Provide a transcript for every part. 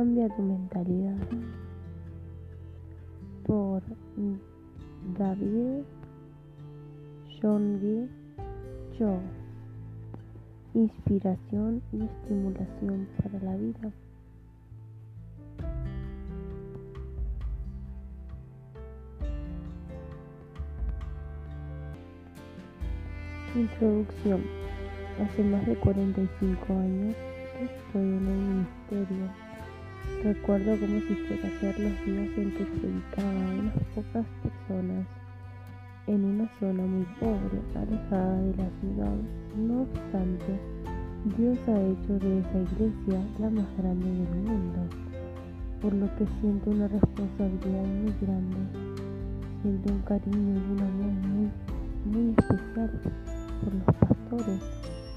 Cambia tu mentalidad. Por David Yonggi Cho. Inspiración y estimulación para la vida. Introducción. Hace más de 45 años estoy en el ministerio. Recuerdo como si fuera ayer los días en que predicaba a unas pocas personas en una zona muy pobre, alejada de la ciudad. No obstante, Dios ha hecho de esa iglesia la más grande del mundo, por lo que siento una responsabilidad muy grande. Siento un cariño y un amor muy, muy especial por los pastores,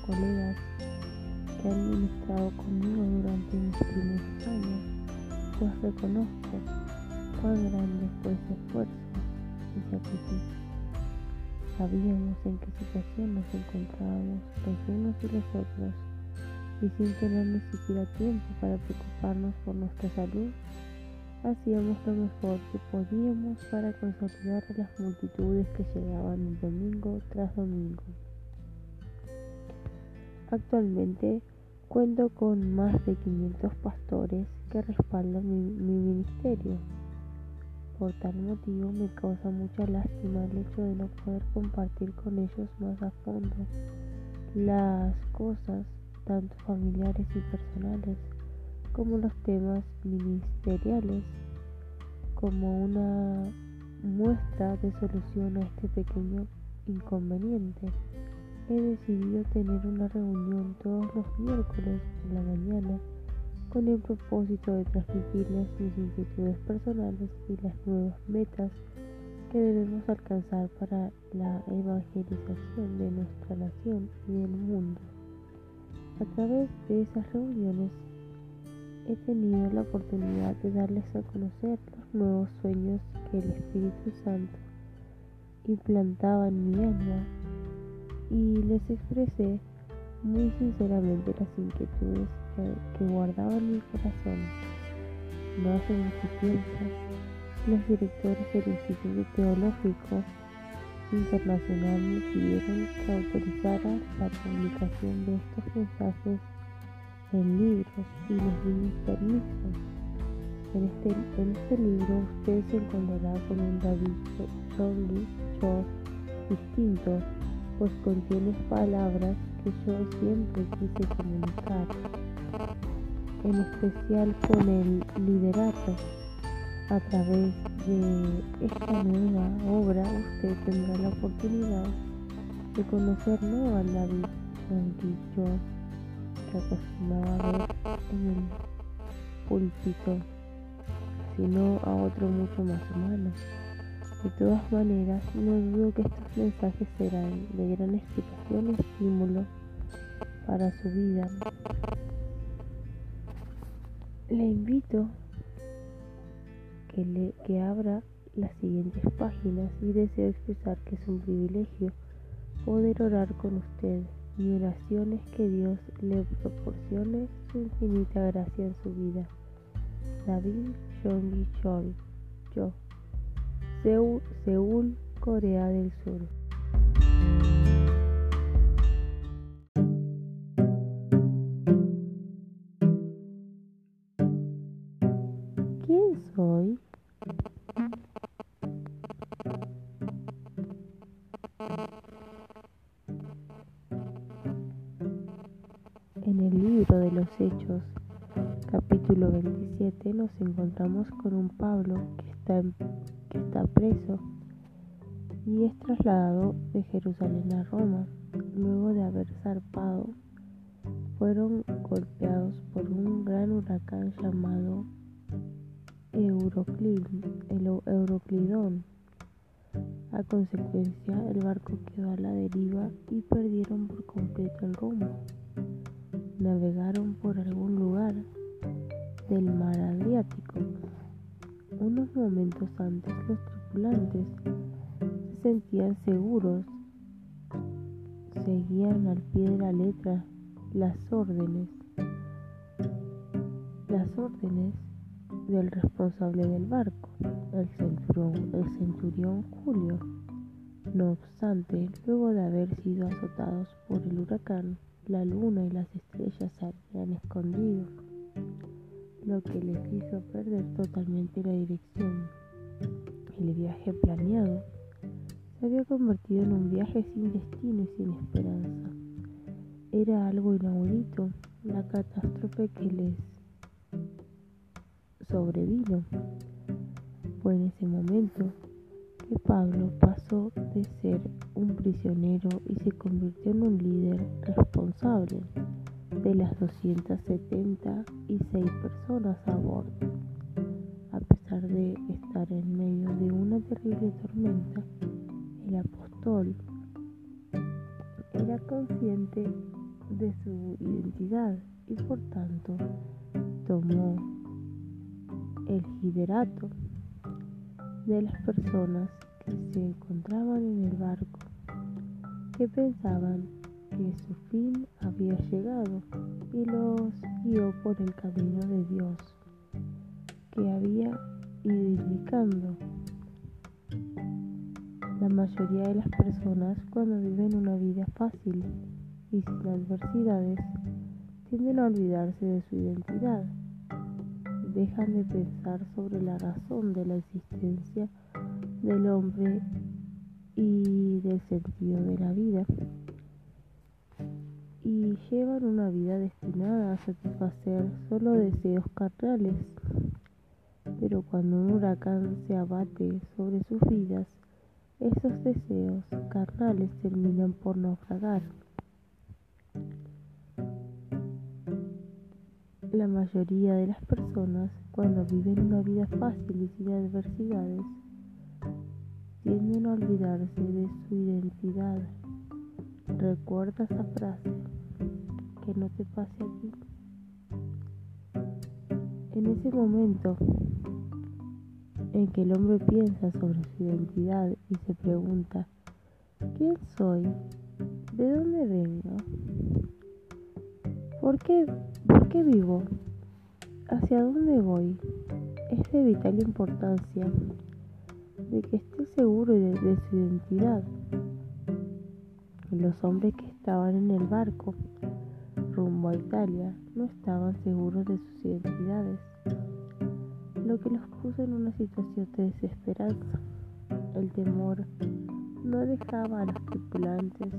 colegas han ministrado conmigo durante mis primeros años, pues reconozco cuán grande fue ese esfuerzo y sacrificio. Sabíamos en qué situación nos encontrábamos los unos y los otros, y sin tener ni siquiera tiempo para preocuparnos por nuestra salud, hacíamos lo mejor que podíamos para consolidar a las multitudes que llegaban domingo tras domingo. Actualmente cuento con más de 500 pastores que respaldan mi, mi, ministerio. Por tal motivo me causa mucha lástima el hecho de no poder compartir con ellos más a fondo las cosas, tanto familiares y personales, como los temas ministeriales, como una muestra de solución a este pequeño inconveniente he decidido tener una reunión todos los miércoles por la mañana con el propósito de transmitirles mis inquietudes personales y las nuevas metas que debemos alcanzar para la evangelización de nuestra nación y del mundo. A través de esas reuniones he tenido la oportunidad de darles a conocer los nuevos sueños que el Espíritu Santo implantaba en mi alma y les expresé muy sinceramente las inquietudes que, guardaba en mi corazón. No hace mucho tiempo, los directores del Instituto Teológico Internacional me pidieron que autorizara la publicación de estos mensajes en libros y les di permiso. En este, en este libro usted se encontrará con un David Jolie distinto pues contiene palabras que yo siempre quise comunicar, en especial con el liderato. A través de esta nueva obra usted tendrá la oportunidad de conocer no a David yo que acostumbraba ver en el púlpito, sino a otro mucho más humano de todas maneras, no dudo que estos mensajes serán de gran explicación y estímulo para su vida. Le invito que, le, que abra las siguientes páginas y deseo expresar que es un privilegio poder orar con usted. Mi oración es que Dios le proporcione su infinita gracia en su vida. David Yonggi Chol, yo. Seúl, Corea del Sur. ¿Quién soy? En el libro de los Hechos, capítulo 27, nos encontramos con un Pablo que está en está preso y es trasladado de Jerusalén a Roma. Luego de haber zarpado, fueron golpeados por un gran huracán llamado Euroclidón. A consecuencia, el barco quedó a la deriva y perdieron por completo el rumbo. Navegaron por algún lugar del mar Adriático. Unos momentos antes los tripulantes se sentían seguros, seguían al pie de la letra las órdenes, las órdenes del responsable del barco, el centurión, el centurión Julio. No obstante, luego de haber sido azotados por el huracán, la luna y las estrellas se habían escondido, lo que les hizo perder totalmente la dirección. El viaje planeado se había convertido en un viaje sin destino y sin esperanza. Era algo inaudito la catástrofe que les sobrevino. Fue en ese momento que Pablo pasó de ser un prisionero y se convirtió en un líder responsable de las 276 personas a bordo. A pesar de estar en medio de una terrible tormenta, el apóstol era consciente de su identidad y por tanto tomó el liderato de las personas que se encontraban en el barco, que pensaban que su fin había llegado y los guió por el camino de Dios que había ido indicando. La mayoría de las personas cuando viven una vida fácil y sin adversidades tienden a olvidarse de su identidad dejan de pensar sobre la razón de la existencia del hombre y del sentido de la vida y llevan una vida destinada a satisfacer solo deseos carnales. Pero cuando un huracán se abate sobre sus vidas, esos deseos carnales terminan por naufragar. La mayoría de las personas, cuando viven una vida fácil y sin adversidades, tienden a olvidarse de su identidad. Recuerda esa frase, que no te pase a ti. En ese momento en que el hombre piensa sobre su identidad y se pregunta, ¿quién soy? ¿De dónde vengo? ¿Por qué, ¿Por qué vivo? ¿Hacia dónde voy? Es de vital importancia de que esté seguro de, de su identidad. Los hombres que estaban en el barco rumbo a Italia no estaban seguros de sus identidades, lo que los puso en una situación de desesperanza. El temor no dejaba a los tripulantes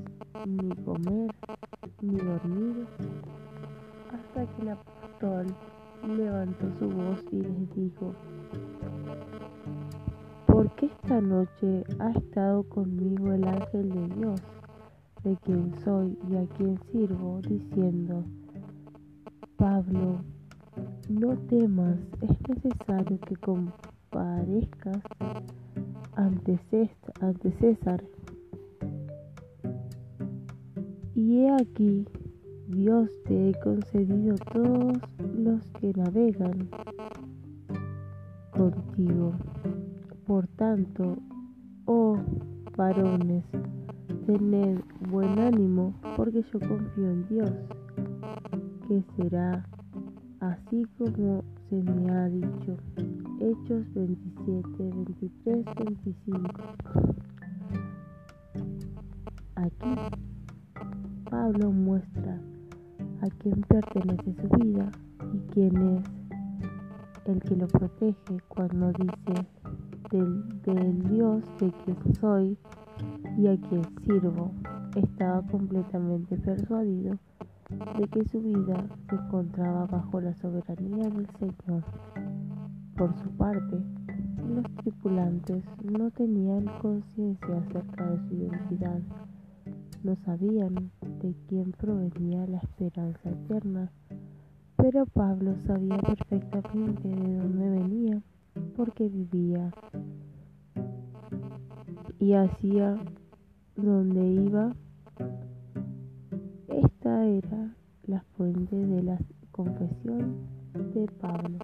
ni comer ni dormir hasta que el apóstol levantó su voz y les dijo, ¿por qué esta noche ha estado conmigo el ángel de Dios, de quien soy y a quien sirvo, diciendo, Pablo, no temas, es necesario que comparezcas ante César. Y he aquí Dios te he concedido todos los que navegan contigo. Por tanto, oh varones, tened buen ánimo, porque yo confío en Dios, que será así como se me ha dicho. Hechos 27, 23, 25. Aquí Pablo muestra a quién pertenece su vida y quién es el que lo protege cuando dice del, Dios de quien soy y a quien sirvo. Estaba completamente persuadido de que su vida se encontraba bajo la soberanía del Señor. Por su parte, los tripulantes no tenían conciencia acerca de su identidad no sabían de quién provenía la esperanza eterna, pero Pablo sabía perfectamente de dónde venía, porque vivía y hacía donde iba. Esta era la fuente de la confesión de Pablo.